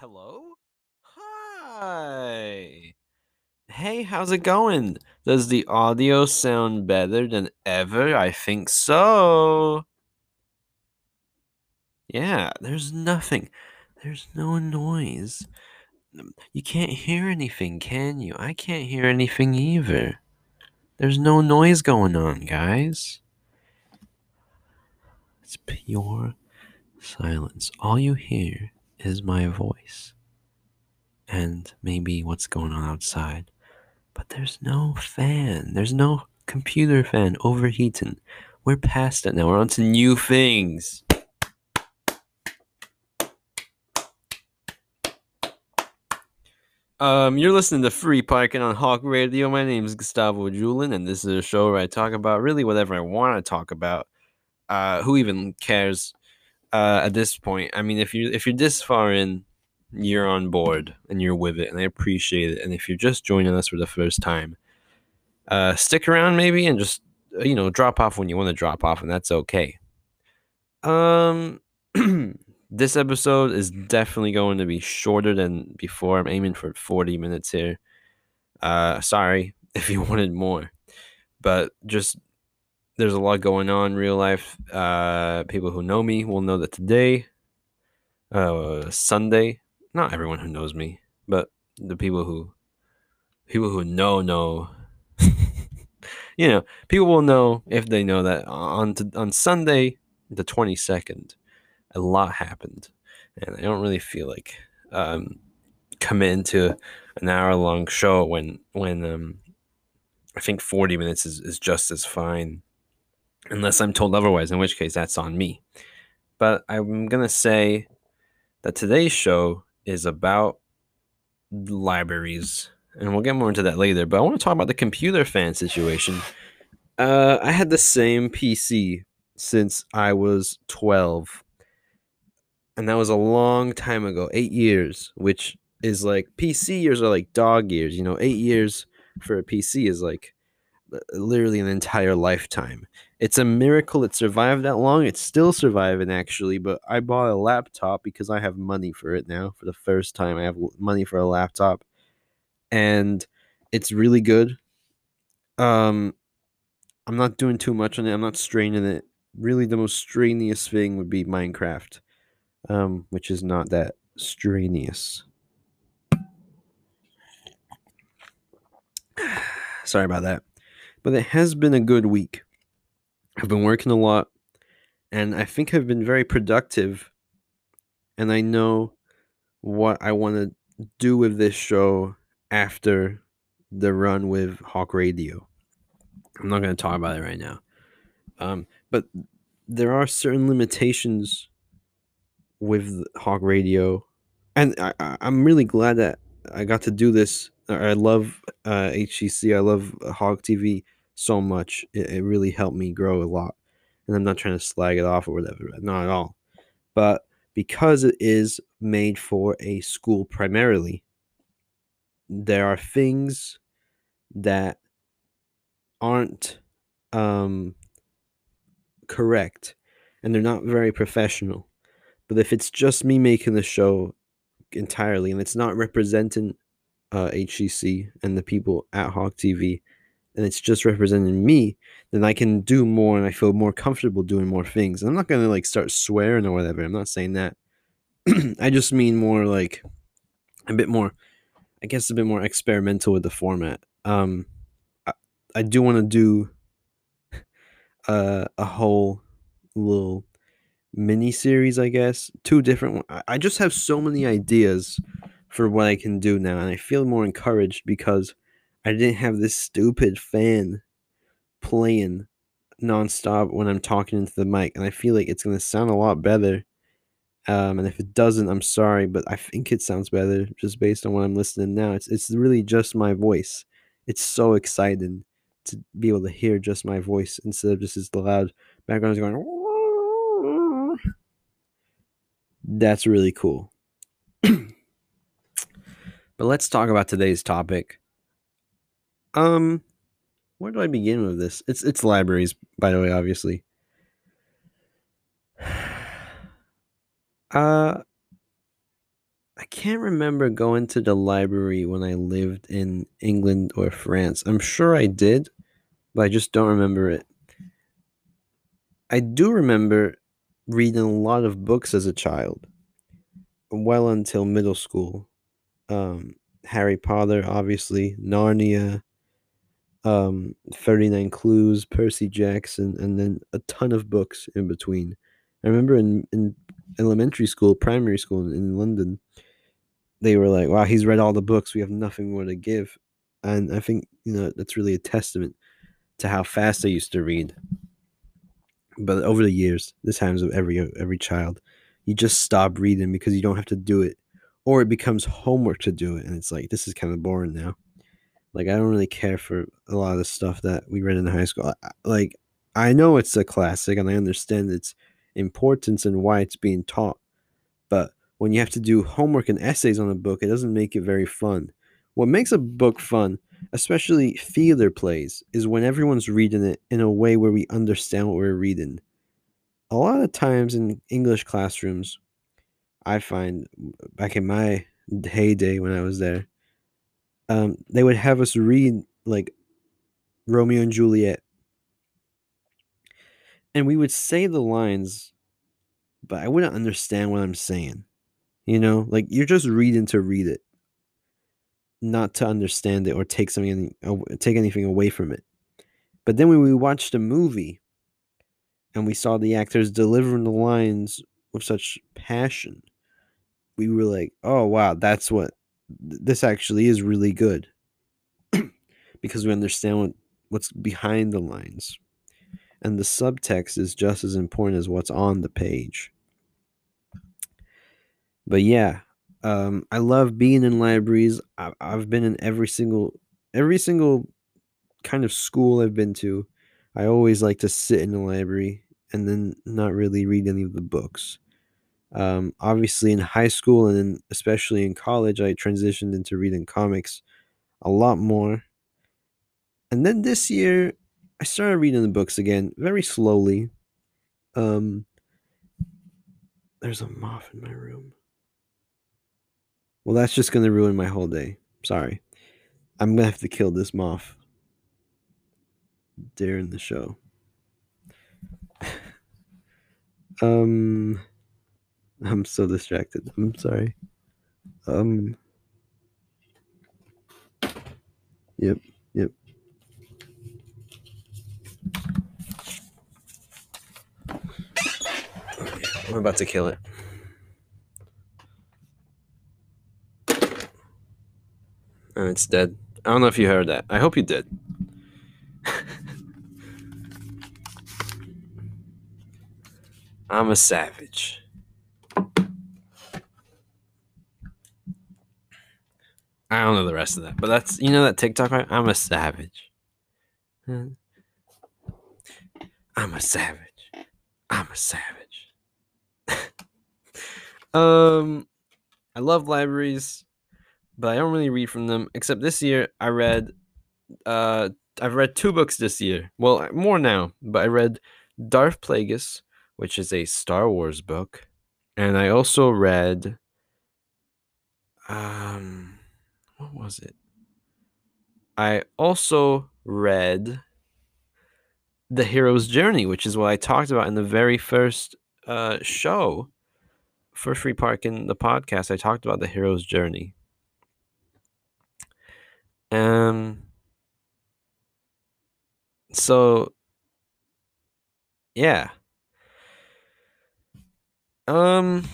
Hello? Hi. Hey, how's it going? Does the audio sound better than ever? I think so. Yeah, there's nothing. There's no noise. You can't hear anything, can you? I can't hear anything either. There's no noise going on, guys. It's pure silence. All you hear is my voice and maybe what's going on outside. But there's no fan. There's no computer fan overheating. We're past it now. We're on to new things. Um, you're listening to Free Parking on Hawk Radio. My name is Gustavo Jeulin, and this is a show where I talk about really whatever I want to talk about. Uh, who even cares? Uh, at this point, I mean, if you if you're this far in, you're on board and you're with it, and I appreciate it. And if you're just joining us for the first time, uh, stick around maybe and just uh, you know drop off when you want to drop off, and that's okay. Um, this episode is definitely going to be shorter than before. I'm aiming for 40 minutes here. Uh, sorry if you wanted more, but just there's a lot going on in real life. Uh, people who know me will know that today, uh, Sunday, not everyone who knows me, but the people who people who know know. you know, people will know if they know that on on Sunday, the 22nd, a lot happened, and I don't really feel like um, committing to an hour long show when when um, I think 40 minutes is, is just as fine, unless I'm told otherwise, in which case that's on me. But I'm gonna say that today's show is about libraries, and we'll get more into that later. But I want to talk about the computer fan situation. Uh, I had the same PC since I was 12 and that was a long time ago, eight years, which is like PC years are like dog years. You know, eight years for a PC is like uh, literally an entire lifetime. It's a miracle it survived that long. It's still surviving actually, but I bought a laptop because I have money for it now. For the first time, I have money for a laptop, and it's really good. Um, I'm not doing too much on it. I'm not straining it. Really, the most strenuous thing would be Minecraft um, which is not that strenuous. Sorry about that. But it has been a good week. I've been working a lot, and I think I've been very productive. And I know what I want to do with this show after the run with Hawk Radio. I'm not going to talk about it right now. Um, but there are certain limitations with Hawk Radio, and I, I'm really glad that I got to do this. I love uh, HCC. I love Hawk TV so much. It, it really helped me grow a lot, and I'm not trying to slag it off or whatever. Not at all. But because it is made for a school primarily, there are things that aren't um, correct, and they're not very professional. But if it's just me making the show entirely and it's not representing uh, HCC and the people at Hawk TV, and it's just representing me, then I can do more and I feel more comfortable doing more things. And I'm not gonna like start swearing or whatever. I'm not saying that. I just mean more like a bit more, I guess, a bit more experimental with the format. Um, I, I do want to do uh, a whole little mini series, I guess. Two different. I- I just have so many ideas for what I can do now, and I feel more encouraged because I didn't have this stupid fan playing nonstop when I'm talking into the mic, and I feel like it's gonna sound a lot better. Um, and if it doesn't, I'm sorry, but I think it sounds better just based on what I'm listening now. It's it's really just my voice. It's so exciting to be able to hear just my voice instead of just this loud background going. That's really cool. but let's talk about today's topic. Um, where do I begin with this? It's it's libraries, by the way, obviously. Uh I can't remember going to the library when I lived in England or France. I'm sure I did, but I just don't remember it. I do remember reading a lot of books as a child, well until middle school. Um, Harry Potter, obviously, Narnia, um, 39 Clues, Percy Jackson, and then a ton of books in between. I remember in, in elementary school, primary school in, in London, they were like, wow, he's read all the books. We have nothing more to give. And I think, you know, that's really a testament to how fast I used to read. But over the years, this happens with every every child. You just stop reading because you don't have to do it. Or it becomes homework to do it. And it's like, this is kind of boring now. Like I don't really care for a lot of the stuff that we read in high school. Like I know it's a classic and I understand its importance and why it's being taught. But when you have to do homework and essays on a book, it doesn't make it very fun. What makes a book fun, especially theater plays, is when everyone's reading it in a way where we understand what we're reading. A lot of times in English classrooms, I find back in my heyday when I was there, um, they would have us read like Romeo and Juliet. And we would say the lines, but I wouldn't understand what I'm saying. You know, like you're just reading to read it, not to understand it or take something take anything away from it. But then when we watched a movie and we saw the actors delivering the lines with such passion, we were like, "Oh wow, that's what this actually is really good because we understand what, what's behind the lines. And the subtext is just as important as what's on the page. But yeah, um, I love being in libraries. I've, I've been in every single every single kind of school I've been to. I always like to sit in the library and then not really read any of the books. Um, obviously, in high school and especially in college, I transitioned into reading comics a lot more. And then this year, I started reading the books again very slowly. Um, there's a moth in my room. Well, that's just going to ruin my whole day. Sorry. I'm going to have to kill this moth during the show. um I'm so distracted. I'm sorry. Um. Yep. Yep. I'm about to kill it. And it's dead. I don't know if you heard that. I hope you did. I'm a savage. I don't know the rest of that, but that's you know that TikTok. I'm a savage. I'm a savage. I'm a savage. um, I love libraries, but I don't really read from them. Except this year, I read. Uh, I've read two books this year. Well, more now, but I read Darth Plagueis, which is a Star Wars book, and I also read. Um what was it? I also read The Hero's Journey, which is what I talked about in the very first uh, show for Free Parking the podcast. I talked about The Hero's Journey. Um, so, yeah. Um,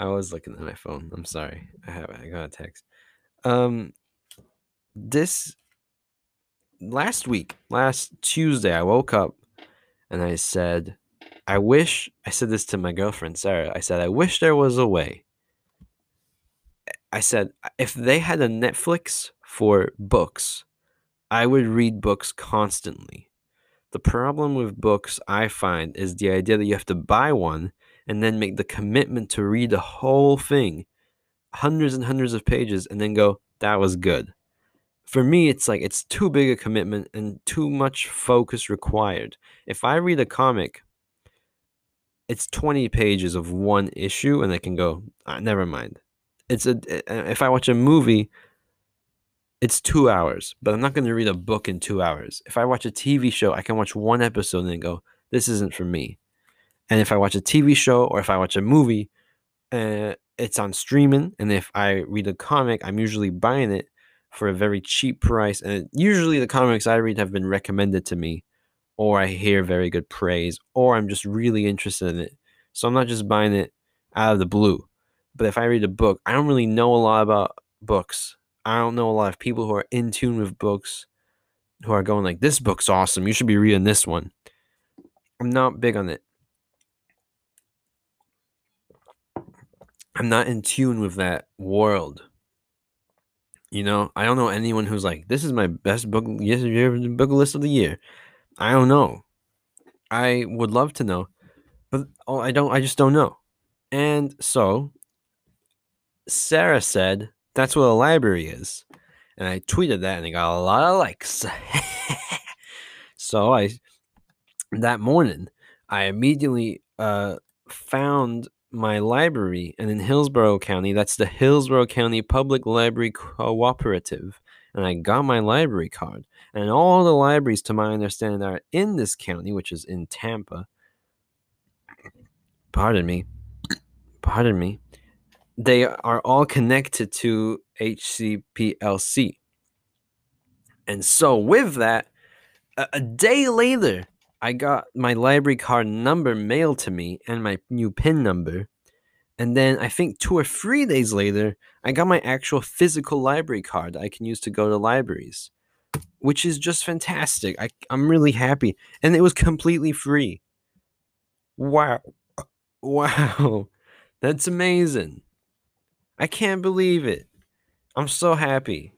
I was looking at my phone. I'm sorry. I have I got a text. Um this last week, last Tuesday, I woke up and I said, I wish I said this to my girlfriend Sarah. I said, I wish there was a way. I said, if they had a Netflix for books, I would read books constantly. The problem with books, I find, is the idea that you have to buy one and then make the commitment to read the whole thing, hundreds and hundreds of pages, and then go, that was good. For me, it's like it's too big a commitment and too much focus required. If I read a comic, it's 20 pages of one issue and I can go, ah, never mind. It's a if I watch a movie, it's two hours, but I'm not going to read a book in two hours. If I watch a TV show, I can watch one episode and go, this isn't for me. And if I watch a TV show or if I watch a movie, uh, it's on streaming. And if I read a comic, I'm usually buying it for a very cheap price. And usually the comics I read have been recommended to me, or I hear very good praise, or I'm just really interested in it. So I'm not just buying it out of the blue. But if I read a book, I don't really know a lot about books. I don't know a lot of people who are in tune with books who are going like, this book's awesome. You should be reading this one. I'm not big on it. I'm not in tune with that world. You know, I don't know anyone who's like, this is my best book, yes, book list of the year. I don't know. I would love to know, but oh, I don't. I just don't know. And so, Sarah said that's what a library is, and I tweeted that, and I got a lot of likes. so I, that morning, I immediately uh, found my library, and in Hillsborough County, that's the Hillsborough County Public Library Cooperative, and I got my library card. And all the libraries, to my understanding, are in this county, which is in Tampa, pardon me, pardon me, they are all connected to HCPLC. And so, with that, a, a day later, I got my library card number mailed to me and my new PIN number. And then I think two or three days later, I got my actual physical library card I can use to go to libraries, which is just fantastic. I, I'm really happy. And it was completely free. Wow. Wow. That's amazing. I can't believe it. I'm so happy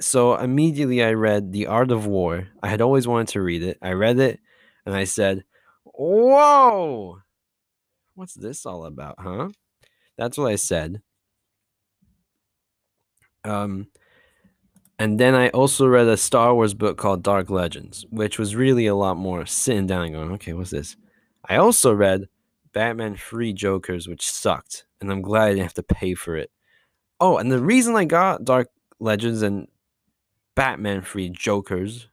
so immediately I read The Art of War. I had always wanted to read it. I read it and I said, Whoa, what's this all about, huh? That's what I said. Um, and then I also read a Star Wars book called Dark Legends, which was really a lot more sitting down and going, okay, what's this? I also read Batman Three Jokers, which sucked, and I'm glad I didn't have to pay for it. Oh, and the reason I got Dark Legends and Batman Three Jokers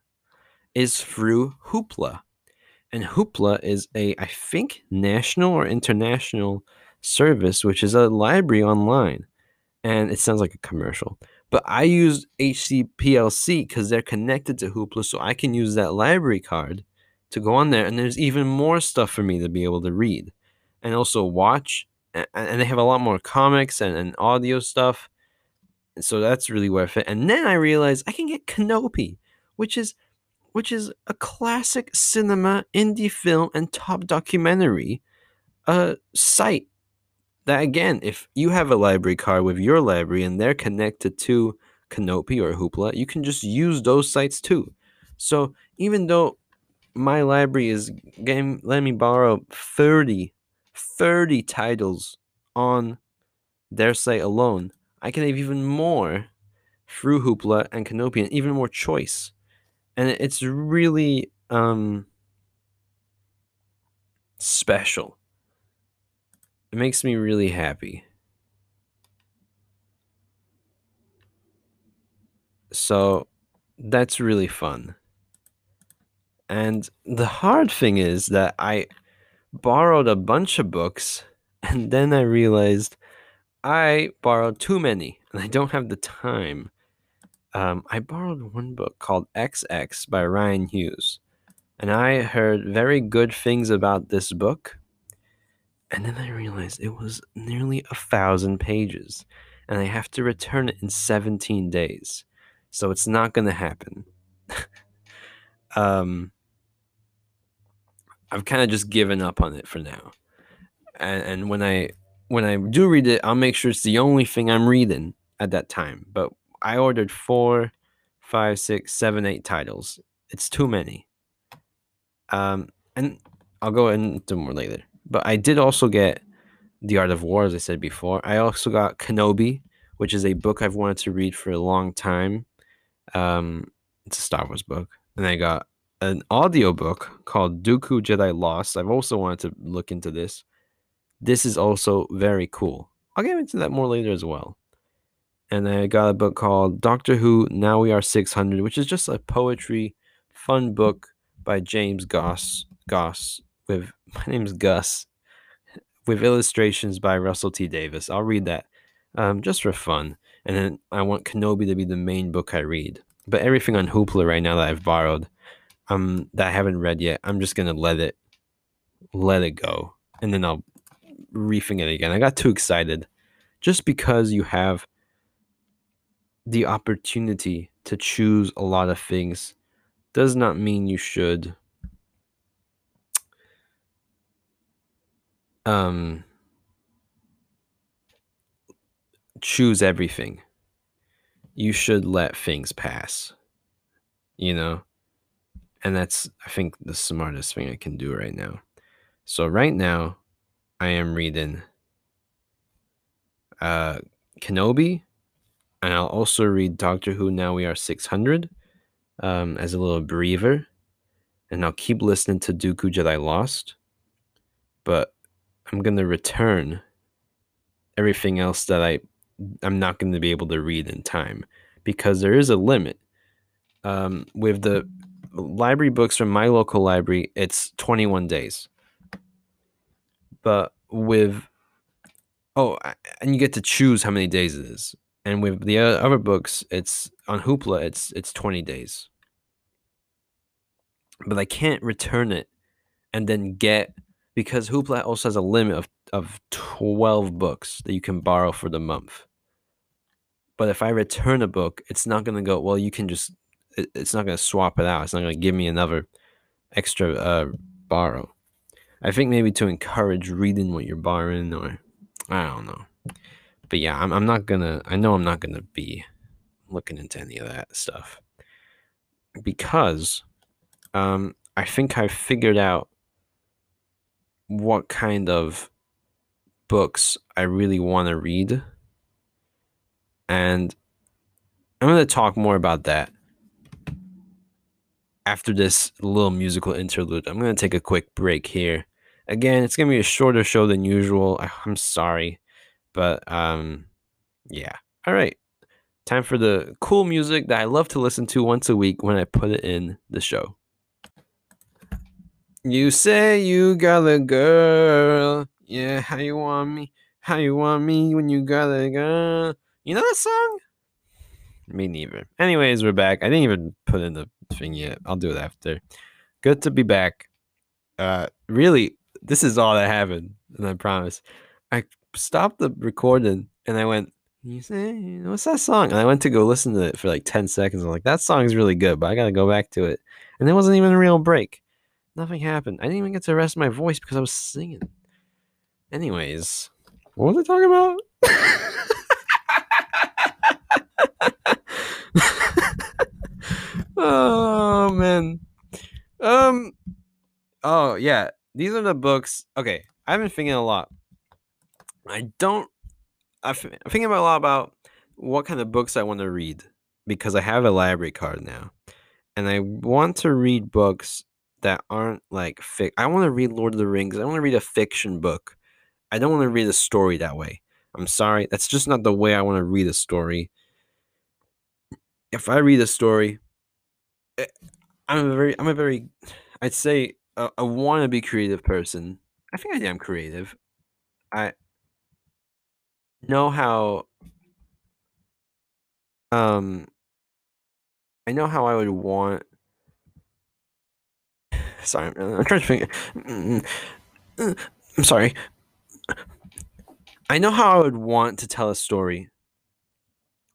is through Hoopla. And Hoopla is a, I think, national or international service, which is a library online. And it sounds like a commercial. But I use HCPLC because they're connected to Hoopla, so I can use that library card to go on there. And there's even more stuff for me to be able to read and also watch. And they have a lot more comics and, and audio stuff. So that's really worth it. And then I realized I can get Kanopy, which is which is a classic cinema, indie film, and top documentary uh, site. That again, if you have a library card with your library and they're connected to Kanopy or Hoopla, you can just use those sites too. So even though my library is getting let me borrow 30, 30 titles on their site alone, I can have even more through Hoopla and Kanopy and even more choice and it's really um special. It makes me really happy. So that's really fun. And the hard thing is that I borrowed a bunch of books and then I realized I borrowed too many and I don't have the time um, I borrowed one book called XX by Rian Hughes, and I heard very good things about this book. And then I realized it was nearly a thousand pages, and I have to return it in 17 days. So it's not going to happen. um, I've kind of just given up on it for now. And, and when I when I do read it, I'll make sure it's the only thing I'm reading at that time. But I ordered four, five, six, seven, eight titles. It's too many. Um, and I'll go into more later. But I did also get The Art of War, as I said before. I also got Kenobi, which is a book I've wanted to read for a long time. Um, it's a Star Wars book. And I got an audiobook called Dooku Jedi Lost. I've also wanted to look into this. This is also very cool. I'll get into that more later as well. And I got a book called Doctor Who Now We Are 600, which is just a poetry fun book by James Goss. Goss with my name's Gus with illustrations by Russell T Davies. I'll read that um, just for fun. And then I want Kenobi to be the main book I read. But everything on Hoopla right now that I've borrowed, um, that I haven't read yet, I'm just gonna let it, let it go, and then I'll reefing it again. I got too excited, just because you have the opportunity to choose a lot of things, does not mean you should. Um, choose everything. You should let things pass. You know? And that's, I think, the smartest thing I can do right now. So, right now, I am reading uh, Kenobi, and I'll also read Doctor Who Now We Are 600 um, as a little breather. And I'll keep listening to Dooku Jedi Lost. But I'm going to return everything else that I I'm not going to be able to read in time because there is a limit. Um, with the library books from my local library, it's 21 days. But with oh, and you get to choose how many days it is. And with the other books, it's on Hoopla, it's it's 20 days. But I can't return it and then get because Hoopla also has a limit of, of 12 books that you can borrow for the month. But if I return a book, it's not going to go, well, you can just, it, it's not going to swap it out. It's not going to give me another extra uh, borrow. I think maybe to encourage reading what you're borrowing, or I don't know. But yeah, I'm, I'm not to, I know I'm not to be looking into any of that stuff because um, I think I've figured out what kind of books I really want to read. And I'm to talk more about that after this little musical interlude. I'm to take a quick break here. Again, it's to be a shorter show than usual. I'm sorry. But um yeah. All right. Time for the cool music that I love to listen to once a week when I put it in the show. You say you got a girl. Yeah, how you want me? How you want me when you got a girl? You know that song? Me neither. Anyways, we're back. I didn't even put in the thing yet. I'll do it after. Good to be back. Uh really, this is all that happened, and I promise. I stopped the recording and I went, you say, what's that song? And I went to go listen to it for like 10 seconds. I'm like, that song's really good, but I got to go back to it. And it wasn't even a real break. Nothing happened. I didn't even get to rest my voice because I was singing. Anyways, what was I talking about? oh man. Um Oh yeah. These are the books. Okay. I've been thinking a lot. I don't I'm thinking about a lot about what kind of books I want to read because I have a library card now. And I want to read books that aren't like fic. I want to read Lord of the Rings. I want to read a fiction book. I don't want to read a story that way. I'm sorry. That's just not the way I want to read a story. If I read a story, eh, I'm a very, I'm a very, I'd say a, a wannabe creative person. I think I am creative. I know how, um, I know how I would want Sorry, I'm trying to think. I'm sorry. I know how I would want to tell a story,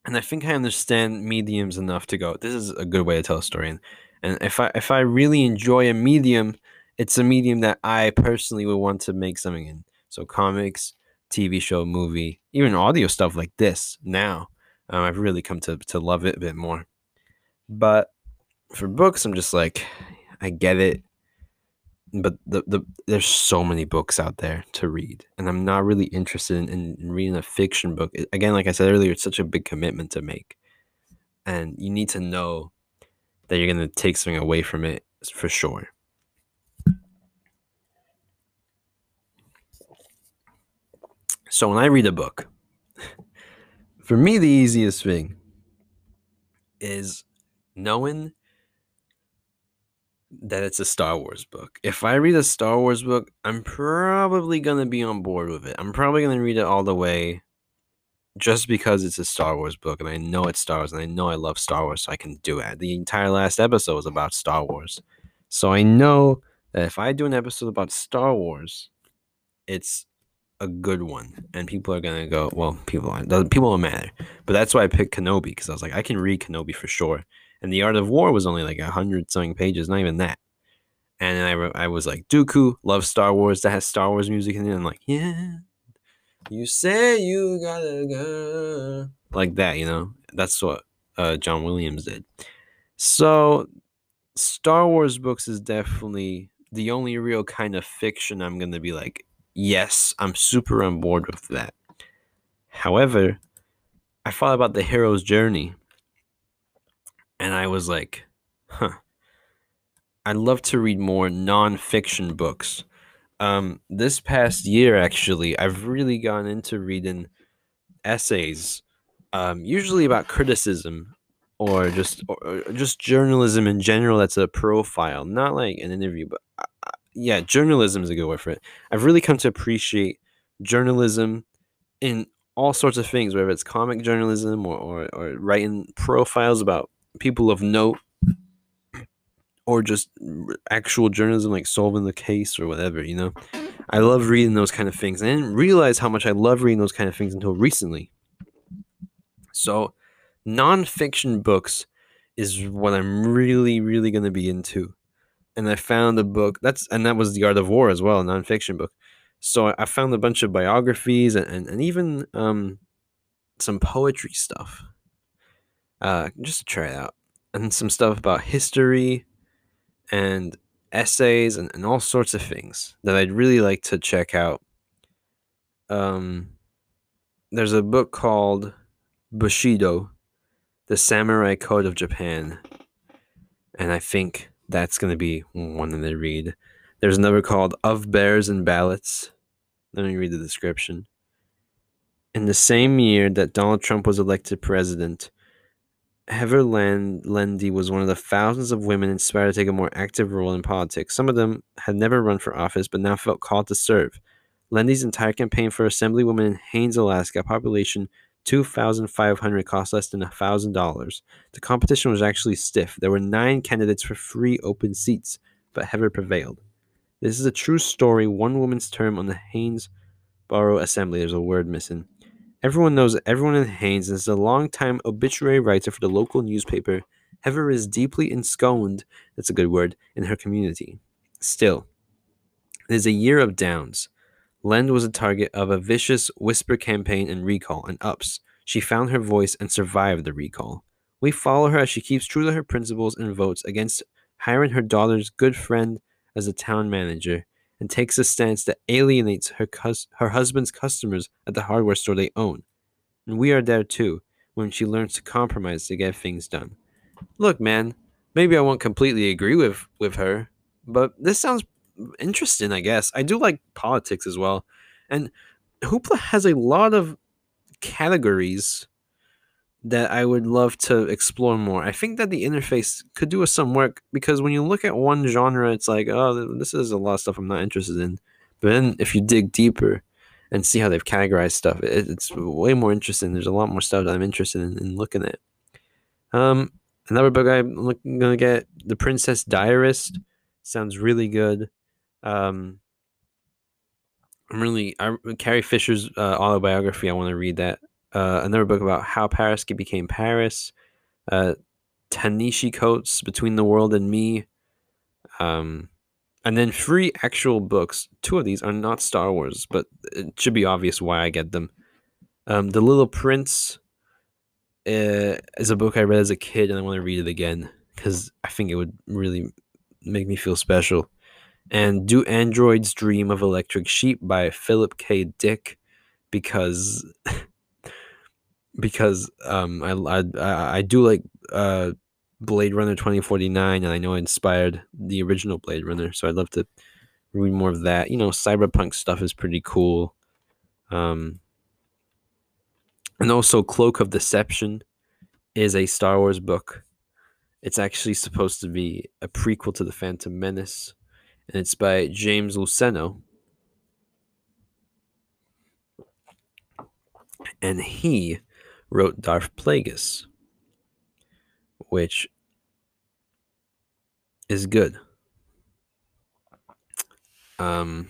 and I think I understand mediums enough to go. This is a good way to tell a story, and, and if I if I really enjoy a medium, it's a medium that I personally would want to make something in. So comics, TV show, movie, even audio stuff like this. Now, um, I've really come to to love it a bit more. But for books, I'm just like, I get it but the, the there's so many books out there to read and i'm not really interested in, in reading a fiction book again like i said earlier it's such a big commitment to make and you need to know that you're going to take something away from it for sure. So when I read a book, for me, the easiest thing is knowing that it's a Star Wars book. If I read a Star Wars book, I'm probably going to be on board with it. I'm probably going to read it all the way just because it's a Star Wars book and I know it's Star Wars and I know I love Star Wars, so I can do it. The entire last episode was about Star Wars. So I know that if I do an episode about Star Wars, it's a good one, and people are gonna go. Well, people aren't. People don't matter. But that's why I picked Kenobi because I was like, I can read Kenobi for sure. And the Art of War was only like a hundred something pages, not even that. And I, I was like, Dooku, love Star Wars. That has Star Wars music in it. I'm like, yeah, you say you gotta go like that. You know, that's what uh, John Williams did. So, Star Wars books is definitely the only real kind of fiction I'm gonna be like, yes, I'm super on board with that. However, I thought about the hero's journey and I was like, huh, I'd love to read more nonfiction books. Um, this past year, actually, I've really gone into reading essays, um, usually about criticism or just or just journalism in general. That's a profile, not like an interview, but uh, yeah, journalism is a good word for it. I've really come to appreciate journalism in all sorts of things, whether it's comic journalism or, or, or writing profiles about people of note or just actual journalism like solving the case or whatever you know? I love reading those kind of things. I didn't realize how much i love reading those kind of things until recently. So nonfiction books is what i'm really really going to be into and i found a book that's and that was the art of war as well a nonfiction book. So i found a bunch of biographies and, and, and even um, some poetry stuff. Uh, just to try it out, and some stuff about history and essays and, and all sorts of things that I'd really like to check out. Um, there's a book called Bushido, The Samurai Code of Japan, and I think that's going to be one that I read. There's another called Of Bears and Ballots. Let me read the description. In the same year that Donald Trump was elected president, Heather Land- Lende was one of the thousands of women inspired to take a more active role in politics. Some of them had never run for office, but now felt called to serve. Lende's entire campaign for Assemblywoman in Haines, Alaska, population 2,500, cost less than $1,000. The competition was actually stiff. There were nine candidates for three open seats, but Heather prevailed. This is a true story, one woman's term on the Haines Borough Assembly. There's a word missing. Everyone knows everyone in Haines and is a long-time obituary writer for the local newspaper. Heather is deeply ensconced, that's a good word, in her community. Still, it is a year of downs. Lend was a target of a vicious whisper campaign and recall and ups. She found her voice and survived the recall. We follow her as she keeps true to her principles and votes against hiring her daughter's good friend as a town manager and takes a stance that alienates her, cus- her husband's customers at the hardware store they own. And we are there too, when she learns to compromise to get things done. Look, man, maybe I won't completely agree with, with her, but this sounds interesting, I guess. I do like politics as well. And Hoopla has a lot of categories that I would love to explore more. I think that the interface could do us some work because when you look at one genre, it's like, oh, this is a lot of stuff I'm not interested in. But then if you dig deeper and see how they've categorized stuff, it's way more interesting. There's a lot more stuff that I'm interested in, in looking at. Um, another book I'm gonna get, The Princess Diarist, sounds really good. Um, I'm really I, Carrie Fisher's uh, autobiography. I want to read that uh, another book about how Paris became Paris, uh, Ta-Nehisi Coates, Between the World and Me, um, and then three actual books. Two of these are not Star Wars, but it should be obvious why I get them. Um, the Little Prince uh, is a book I read as a kid, and I want to read it again because I think it would really make me feel special. And Do Androids Dream of Electric Sheep by Philip K. Dick because because um, I, I I do like uh, Blade Runner 2049, and I know it inspired the original Blade Runner, so I'd love to read more of that. You know, cyberpunk stuff is pretty cool. Um, and also, Cloak of Deception is a Star Wars book. It's actually supposed to be a prequel to The Phantom Menace, and it's by James Luceno. And he wrote Darth Plagueis, which is good. Um,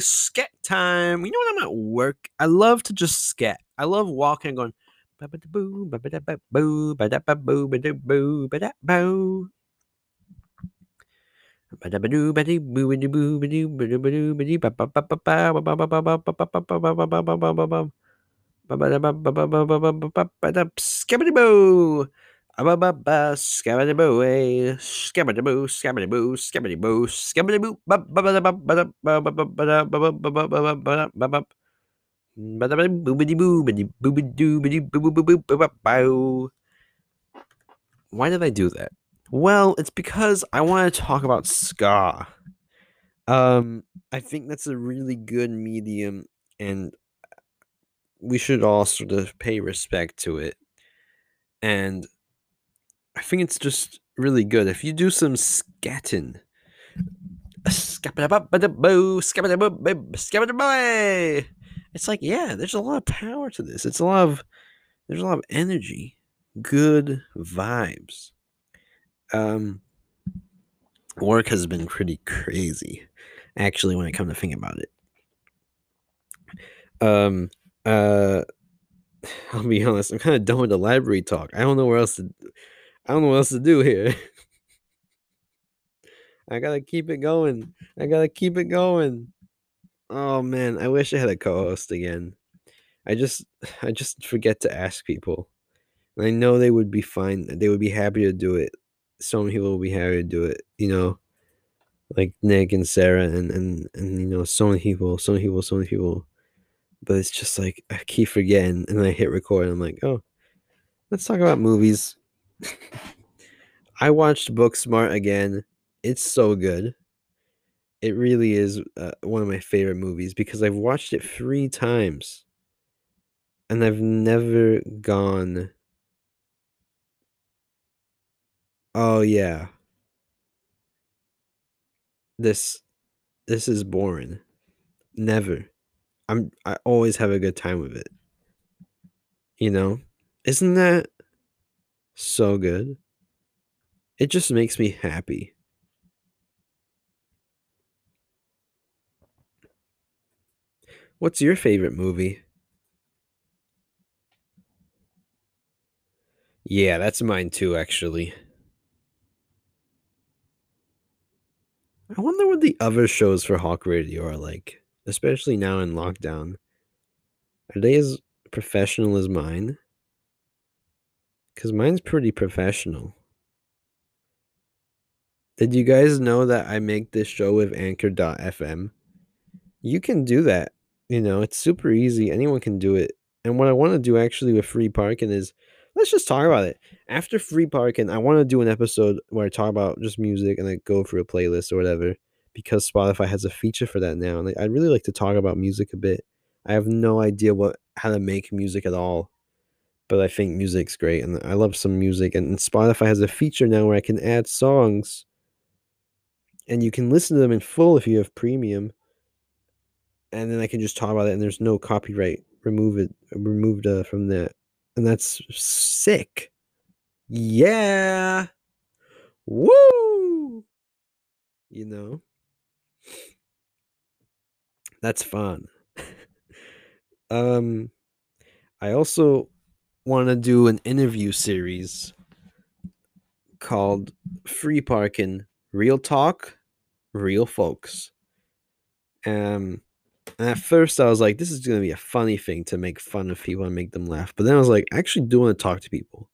scat time. You know when I'm at work, I love to just scat. I love walking and going. Skibbity-boo! Skibbity-boo, skibbity-boo, skibbity-boo, skibbity-boo, skibbity-boo, why did I do that? Well, it's because I want to talk about ska. Um, I think that's a really good medium, and we should all sort of pay respect to it. And I think it's just really good. If you do some scatting, it's like, yeah, there's a lot of power to this. It's a lot of, there's a lot of energy, good vibes. Um, work has been pretty crazy, actually, when I come to think about it. Um, uh, I'll be honest, I'm kind of done with the library talk. I don't know where else to, I don't know what else to do here. I gotta keep it going. I gotta keep it going. Oh man, I wish I had a co-host again. I just I just forget to ask people. And I know they would be fine. They would be happy to do it. So many people will be happy to do it, you know. Like Nick and Sarah and and and you know, so many people, so many people, so many people. But it's just like I keep forgetting and I hit record and I'm like, oh, let's talk about movies. I watched Booksmart again. It's so good. It really is uh, one of my favorite movies because I've watched it three times and I've never gone. Oh yeah. This this is boring. Never. I'm I always have a good time with it. You know? Isn't that so good? It just makes me happy. What's your favorite movie? Yeah, that's mine too, actually. I wonder what the other shows for Hawk Radio are like, especially now in lockdown. Are they as professional as mine? Because mine's pretty professional. Did you guys know that I make this show with Anchor.fm? You can do that. You know, it's super easy. Anyone can do it. And what I want to do actually with free parking is let's just talk about it. After free parking, I want to do an episode where I talk about just music and I go through a playlist or whatever because Spotify has a feature for that now. And I'd really like to talk about music a bit. I have no idea what how to make music at all, but I think music's great and I love some music. And Spotify has a feature now where I can add songs and you can listen to them in full if you have premium. And then I can just talk about it, and there's no copyright remove it removed uh, from that, and that's sick. Yeah, woo! You know, that's fun. um, I also want to do an interview series called Free Parking Real Talk, Real Folks. Um, And at first, I was like, this is going to be a funny thing to make fun of people and make them laugh. But then I was like, I actually do want to talk to people.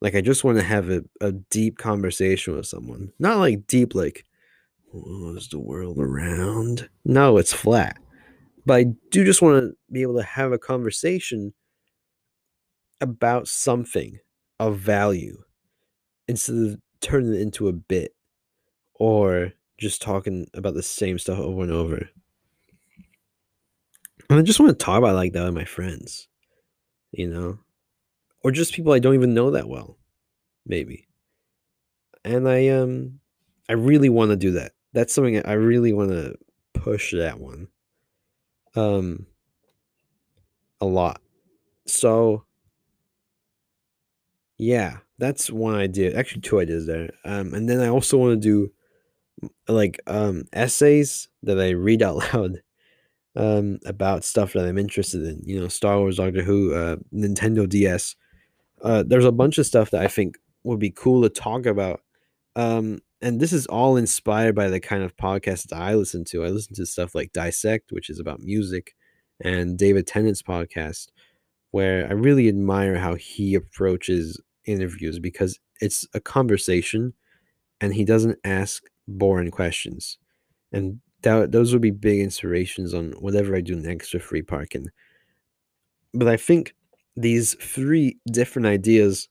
Like, I just want to have a, a deep conversation with someone. Not like deep, like, oh, is the world around? No, it's flat. But I do just want to be able to have a conversation about something of value instead of turning it into a bit or just talking about the same stuff over and over. And I just want to talk about like that with my friends, you know, or just people I don't even know that well, maybe. And I um, I really want to do that. That's something I really want to push that one. Um, a lot. So, yeah, that's one idea. Actually, two ideas there. Um, and then I also want to do like um essays that I read out loud um, about stuff that I'm interested in. You know, Star Wars, Doctor Who, uh, Nintendo DS. Uh, there's a bunch of stuff that I think would be cool to talk about. Um, and this is all inspired by the kind of podcasts that I listen to. I listen to stuff like Dissect, which is about music, and David Tennant's podcast, where I really admire how he approaches interviews because it's a conversation and he doesn't ask boring questions. And that those would be big inspirations on whatever I do next with free parking. But I think these three different ideas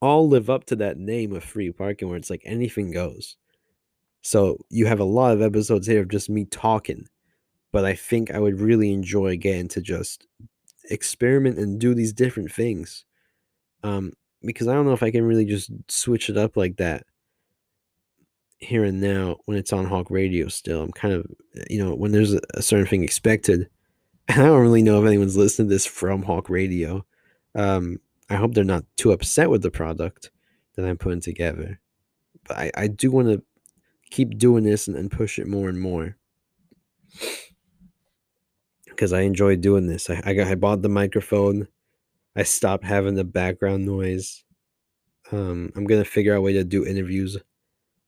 all live up to that name of free parking where it's like anything goes. So you have a lot of episodes here of just me talking, but I think I would really enjoy getting to just experiment and do these different things. Um, because I don't know if I can really just switch it up like that here and now when it's on Hawk Radio still. I'm kind of, you know, when there's a, a certain thing expected. And I don't really know if anyone's listening to this from Hawk Radio. Um, I hope they're not too upset with the product that I'm putting together. But I, I do want to keep doing this and, and push it more and more. Because I enjoy doing this. I, I got I bought the microphone. I stopped having the background noise. Um, I'm gonna figure out a way to do interviews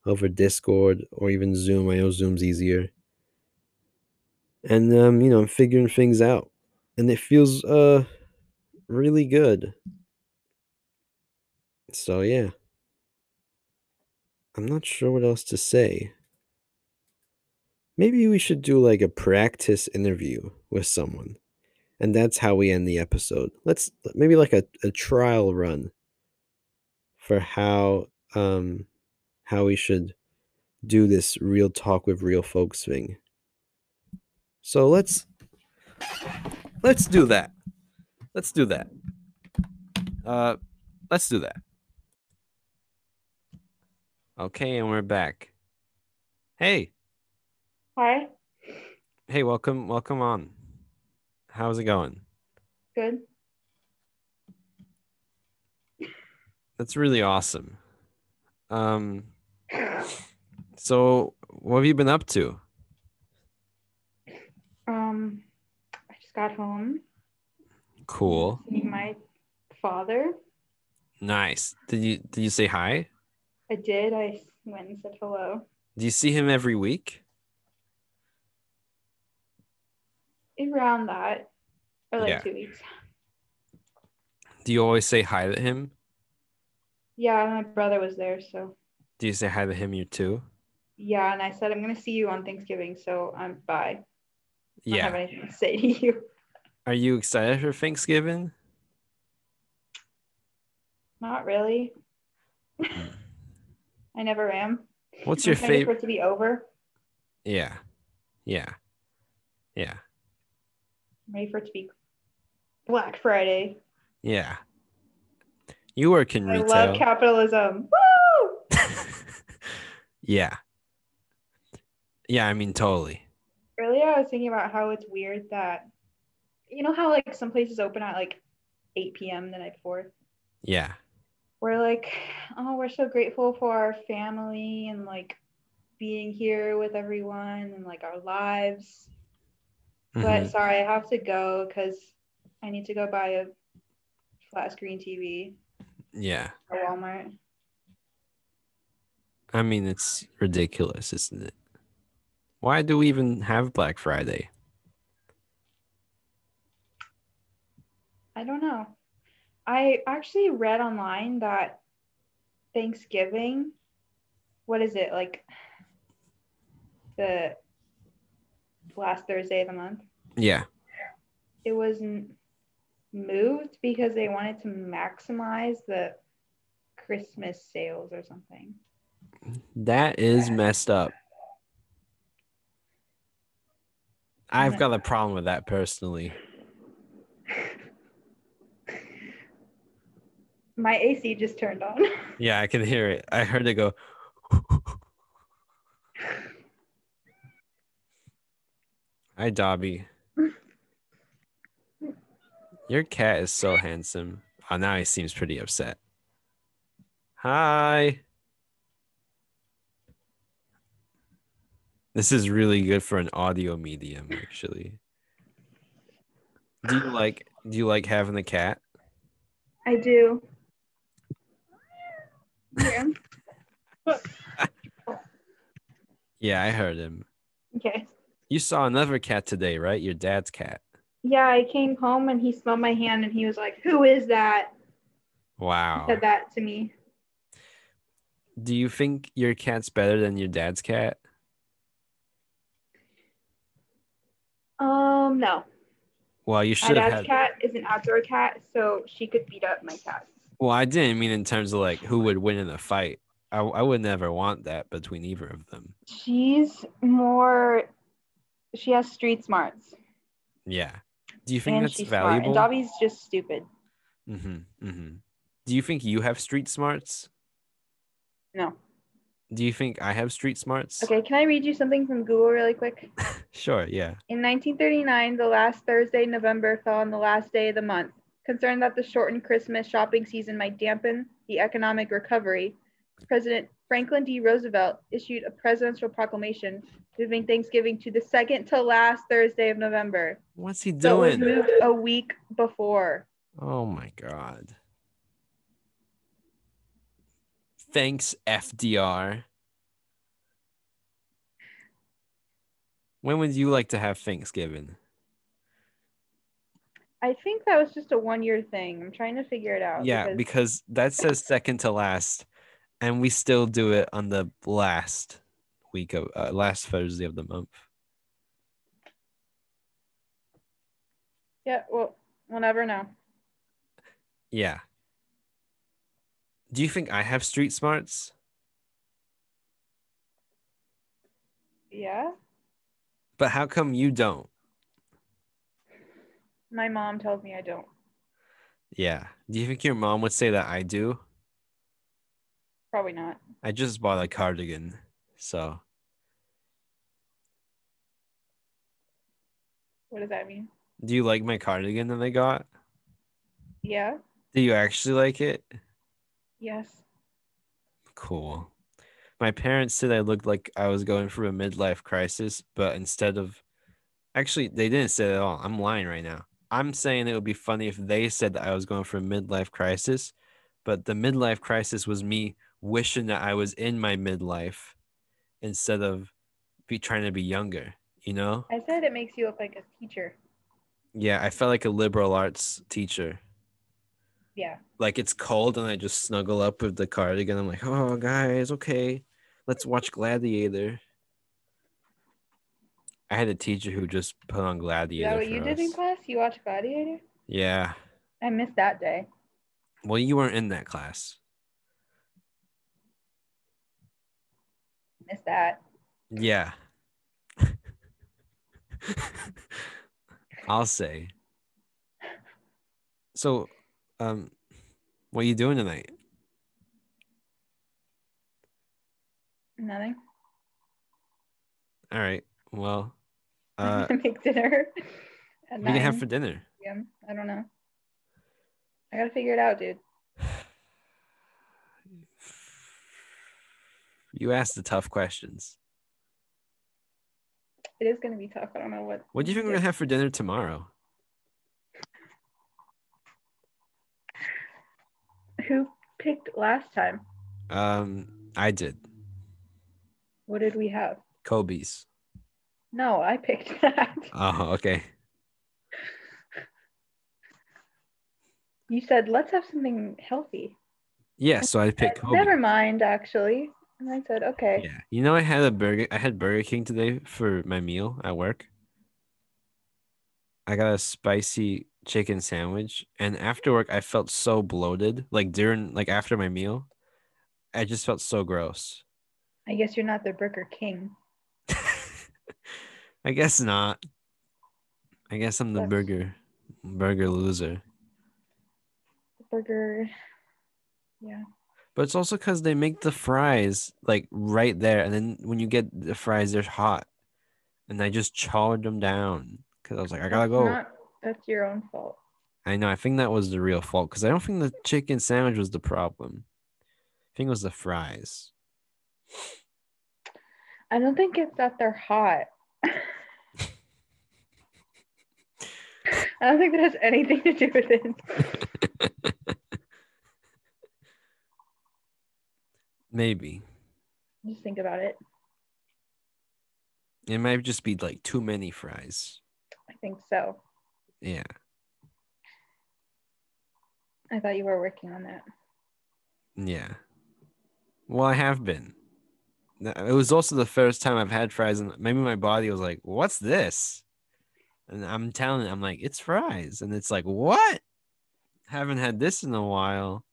over Discord or even Zoom. I know Zoom's easier. And um, you know, I'm figuring things out. And it feels uh really good. So yeah. I'm not sure what else to say. Maybe we should do like a practice interview with someone. And that's how we end the episode. Let's maybe like a, a trial run for how um how we should do this real talk with real folks thing. So let's let's do that. Let's do that. Uh let's do that. Okay, and we're back. Hey. Hi. Hey, welcome welcome on. How's it going? Good. That's really awesome. Um so, what have you been up to? Um, I just got home. Cool. Meet my father. Nice. Did you did you say hi? I did. I went and said hello. Do you see him every week? Around that, or like Yeah. two weeks. Do you always say hi to him? Yeah, my brother was there, so Do you say hi to him you too? yeah. And I said I'm gonna see you on Thanksgiving, so I'm bye. Yeah. I don't have anything to say to you. Are you excited for Thanksgiving? Not really. Hmm. I never am. What's I'm your for favorite? it to be over. Yeah. Yeah. Yeah. I'm ready for it to be Black Friday. Yeah. You work in I retail. love capitalism. Woo! yeah. Yeah, I mean totally. Earlier, I was thinking about how it's weird that, you know, how like some places open at like 8 p.m. the night before. Yeah. We're like, oh, we're so grateful for our family and like being here with everyone and like our lives. Mhm. But sorry, I have to go because I need to go buy a flat screen TV Yeah. at Walmart. I mean it's ridiculous, isn't it? Why do we even have Black Friday? I don't know. I actually read online that Thanksgiving, what is it like? The last Thursday of the month. Yeah. It was n- moved because they wanted to maximize the Christmas sales or something. That is messed up. I've got a problem with that personally. My AC just turned on. Yeah, I can hear it. I heard it go. Hi, Dobby. Your cat is so handsome. Oh, now he seems pretty upset. Hi. This is really good for an audio medium, actually. Do you like do you like having a cat? I do. Yeah. Yeah, I heard him. Okay. You saw another cat today, right? Your dad's cat. Yeah, I came home and he smelled my hand and he was like, Who is that? Wow. Said that to me. Do you think your cat's better than your dad's cat? Um, no. Well, you My should have dad's had. cat is an outdoor cat, so she could beat up my cat. Well, I didn't mean in terms of like who would win in a fight. I, I would never want that between either of them. She's more she has street smarts. Yeah. Do you think and that's she's smart. valuable? And Dobby's just stupid. mm-hmm, mm-hmm. Do you think you have street smarts? No. Do you think I have street smarts? Okay, can I read you something from Google really quick? Sure. Yeah. In 1939, the last Thursday in November fell on the last day of the month. Concerned that the shortened Christmas shopping season might dampen the economic recovery, President Franklin D. Roosevelt issued a presidential proclamation moving Thanksgiving to the second to last Thursday of November. What's he So it was moved a week before. Oh my god. Thanks, FDR. When would you like to have Thanksgiving? I think that was just a one year thing. I'm trying to figure it out. Yeah, because that says second to last, and we still do it on the last week of uh, last Thursday of the month. yeah, well, we'll never know. Yeah. Do you think I have street smarts? Yeah, But how come you don't? my mom tells me I don't. Yeah. Do you think your mom would say that I do? Probably not. I just bought a cardigan, so What does that mean? do you like my cardigan that I got? Yeah. Do you actually like it? Yes. Cool. My parents said I looked like I was going through a midlife crisis, but instead of actually, they didn't say it at all. I'm lying right now. I'm saying it would be funny if they said that I was going through a midlife crisis, but the midlife crisis was me wishing that I was in my midlife instead of be trying to be younger, you know? I said it makes you look like a teacher. Yeah, I felt like a liberal arts teacher. Yeah. like it's cold and I just snuggle up with the cardigan. I'm like, oh guys, okay, let's watch Gladiator. I had a teacher who just put on Is Gladiator. that what you did in us. class? You watched Gladiator? Yeah. I missed that day. Well, you weren't in that class. Missed that. Yeah. I'll say. So, um, what are you doing tonight? Nothing. All right. Well, I'm uh, gonna make dinner. At what are you gonna have for dinner? Yeah, I don't know. I gotta figure it out, dude. You asked the tough questions. It is gonna be tough. I don't know what. What do you think we're gonna have for dinner tomorrow? Who picked last time? Um, I did What did we have? Kobe's. No, I picked that. Oh, okay. You said let's have something healthy. Yeah, so I picked Kobe. Never mind, actually. And I said, okay. Yeah. You know I had a burger I had Burger King today for my meal at work. I got a spicy chicken sandwich and after work I felt so bloated. Like during like after my meal. I just felt so gross. I guess you're not the Burger King. I guess not. I guess I'm the That's- burger burger loser. Burger. Yeah. But it's also because they make the fries like right there, and then when you get the fries, they're hot, and I just chowed them down because I was like, I gotta go. not- that's your own fault. I know. I think that was the real fault because I don't think the chicken sandwich was the problem. I think it was the fries. I don't think it's that they're hot. I don't think that has anything to do with it. Maybe Just think about it. it might just be like too many fries. I think so. Yeah. I thought you were working on that. Yeah. Well, I have been. It was also the first time I've had fries, and maybe my body was like, "What's this?" And I'm telling it, I'm like, "It's fries," and it's like, "What? Haven't had this in a while."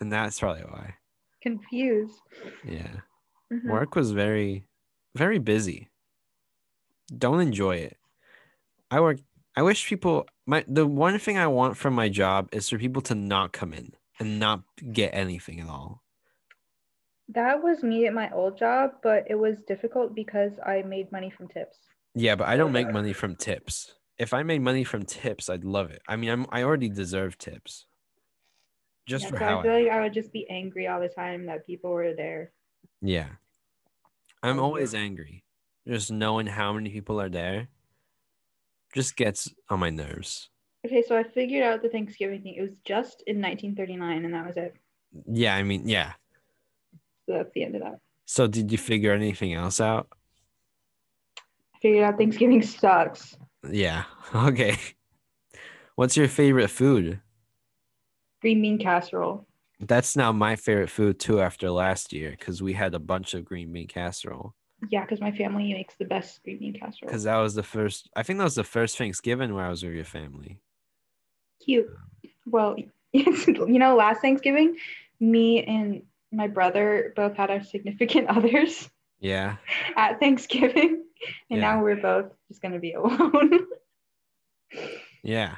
And that's probably why. Confused. Yeah. Mhm. Work was very, very busy. Don't enjoy it. I work. I wish people. My the one thing I want from my job is for people to not come in and not get anything at all. That was me at my old job, but it was difficult because I made money from tips. Yeah, but I don't make money from tips. If I made money from tips, I'd love it. I mean, I'm I already deserve tips. Just Yeah, for so how I feel I, like I would just be angry all the time that people were there. yeah. I'm always angry. Just knowing how many people are there just gets on my nerves. Okay, so I figured out the Thanksgiving thing. It was just in 1939, and that was it. Yeah, I mean, yeah. So that's the end of that. So did you figure anything else out? I figured out Thanksgiving sucks. Yeah. Okay. What's your favorite food? Green bean casserole. That's now my favorite food too after last year because we had a bunch of green bean casserole. Yeah, because my family makes the best green bean casserole. Because that was the first, I think that was the first Thanksgiving where I was with your family. Cute. Well, you know, last Thanksgiving, me and my brother both had our significant others Yeah. at Thanksgiving, and Yeah. now we're both just gonna be alone. Yeah.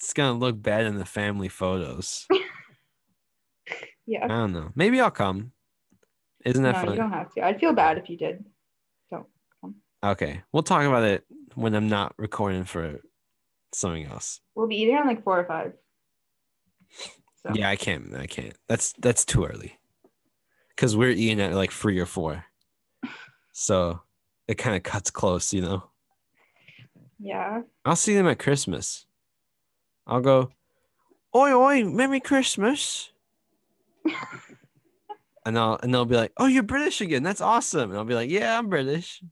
It's to look bad in the family photos. Yeah. I don't know. Maybe I'll come. Isn't that No, you don't have to. I'd feel bad if you did. So, okay. We'll talk about it when I'm not recording for something else. We'll be eating on like four or five. So Yeah, I can't. I can't. That's that's too early. Cause we're eating at like three or four, so it kind of cuts close, you know. yeah. I'll see them at Christmas. I'll go, oi oi, Merry Christmas, and I'll and they'll be like, oh, you're British again. That's awesome. And I'll be like, yeah, I'm British.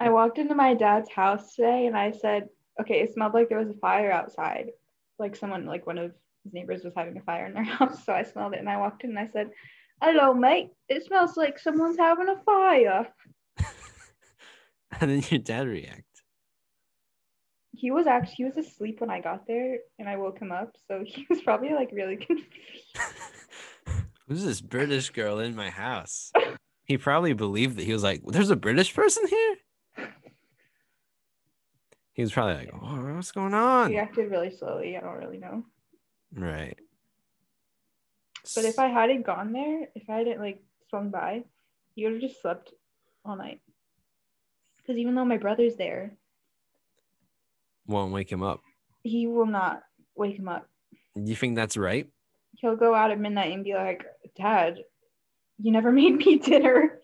I walked into my dad's house today and I said, okay, it smelled like there was a fire outside. Like someone, like one of his neighbors was having a fire in their house. So I smelled it and I walked in and I said, hello, mate. It smells like someone's having a fire. and then your dad react. He was actually, he was asleep when I got there and I woke him up. So he was probably like really confused. Who's this British girl in my house? He probably believed that he was like, there's a British person here. He was probably like, oh, what's going on? He acted really slowly. I don't really know. Right. But if I hadn't gone there, if I hadn't like swung by, he would have just slept all night. Because even though my brother's there, won't wake him up, he will not wake him up. you think that's right? He'll go out at midnight and be like, Dad, you never made me dinner.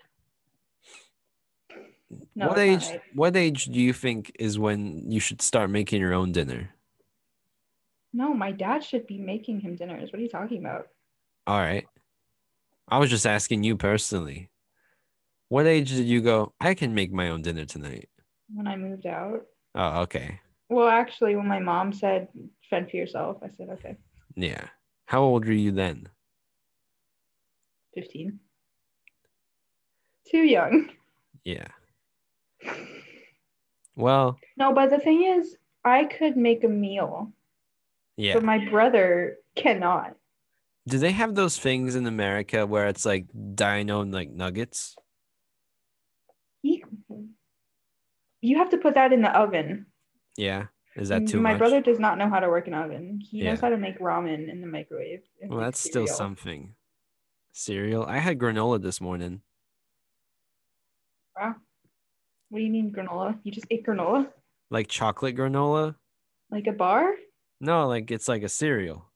No, what age? right. What age do you think is when you should start making your own dinner? No, my dad should be making him dinners. What are you talking about? All right. I was just asking you personally. What age did you go? I can make my own dinner tonight. When I moved out. Oh, okay. Well, actually, when my mom said fend for yourself, I said okay. Yeah. How old were you then? 15. Too young. Yeah. Well, No, but the thing is, I could make a meal, yeah. but my brother cannot. Do they have those things in America where it's like dino like nuggets? You have to put that in the oven. Yeah. Is that too my much? brother does not know how to work an oven. He knows how to make ramen in the microwave. Well, that's still something. Cereal. I had granola this morning. Wow. What do you mean granola? You just ate granola? Like chocolate granola. Like a bar? No, like it's like a cereal.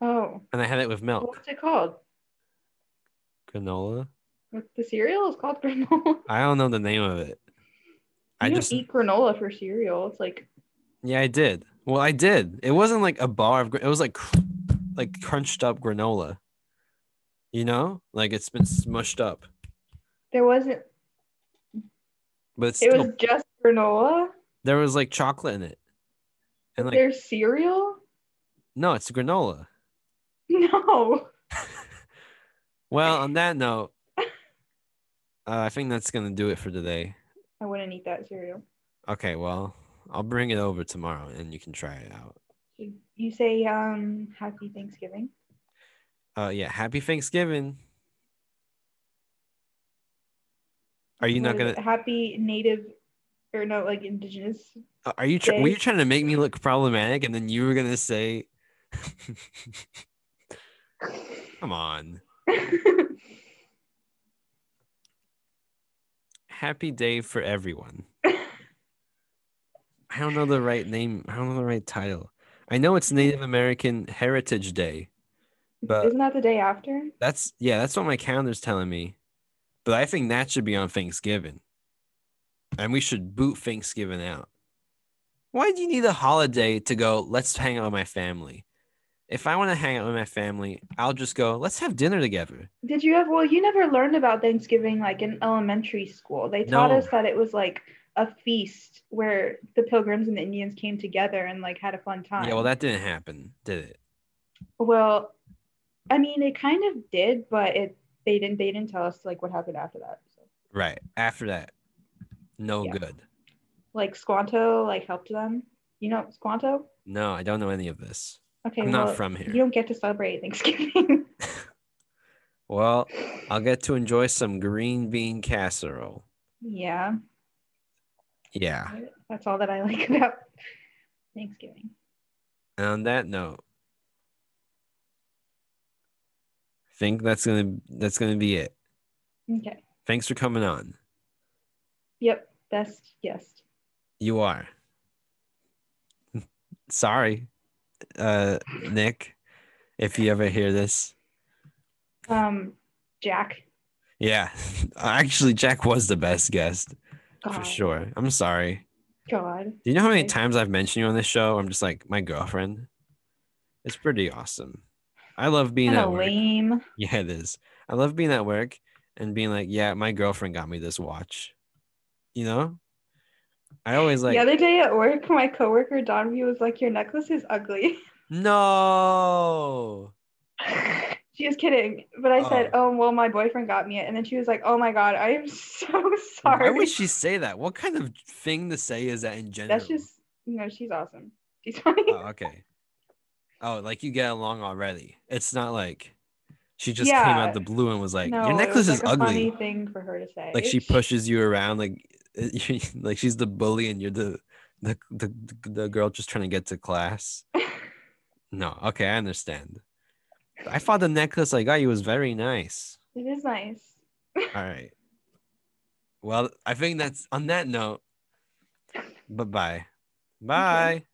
Oh. And I had it with milk. What's it called? Granola. What the cereal is called granola. I don't know the name of it. I you just eat granola for cereal. It's like yeah, I did. Well, I did. It wasn't like a bar of. It was like like crunched up granola. You know, like it's been smushed up, there wasn't. but It still, was just granola. there was like chocolate in it, and like There's cereal. no, it's granola. No. Well, on that note, uh, I think that's gonna do it for today. I wouldn't eat that cereal. Okay, well, I'll bring it over tomorrow and you can try it out. You- say um happy Thanksgiving. Uh, yeah, happy Thanksgiving. Are you not gonna? happy native or no like indigenous? uh, Are you? Tr- were you trying to make me look problematic, and then you were gonna say, "Come on, happy day for everyone." I don't know the right name. I don't know the right title. I know it's Native American Heritage Day. But- Isn't that the day after? That's yeah, that's what my calendar's telling me. But I think that should be on Thanksgiving. And we should boot Thanksgiving out. Why do you need a holiday to go, let's hang out with my family? If I want to hang out with my family, I'll just go, let's have dinner together. Did you have well you never learned about Thanksgiving like in elementary school. They taught No. us that it was like a feast where the pilgrims and the Indians came together and like had a fun time. Yeah, well that didn't happen, did it? Well, I mean it kind of did, but it they didn't they didn't tell us like what happened after that. So Right. After that, no Yeah. good. like Squanto like helped them. You know Squanto? No, I don't know any of this. Okay, I'm not well, from here. You don't get to celebrate Thanksgiving. Well, I'll get to enjoy some green bean casserole. yeah, Yeah. that's all that I like about Thanksgiving. And on that note, I think that's gonna that's gonna be it. Okay. Thanks for coming on. Yep. Best guest. You are. Sorry, uh, Nick, if you ever hear this. Um, Jack. Yeah, actually, Jack was the best guest God. for sure. I'm sorry. God. Do you know how many times I've mentioned you on this show? I'm just like my girlfriend. It's pretty awesome. I love being Kinda at work. lame. Yeah, it is. I love being at work and being like, yeah, my girlfriend got me this watch. You know? I always like, the other day at work, my coworker Donvie was like, "Your necklace is ugly." no. she was kidding, but I oh. said, "Oh, well, my boyfriend got me it," and then she was like, "Oh my god, I am so sorry." Why would she say that? What kind of thing to say is that in general? That's just, you know, she's awesome. She's funny. Oh, okay. Oh, like you get along already. It's not like she just came Yeah. out the blue and was like, no, "Your necklace was is like ugly." Thing for her to say. Like she pushes you around, like like she's the bully and you're the the the, the girl just trying to get to class. No, okay, I understand. I thought the necklace I got you was very nice. It is nice. All right. Well, I think that's on that note. Bye-bye. Bye.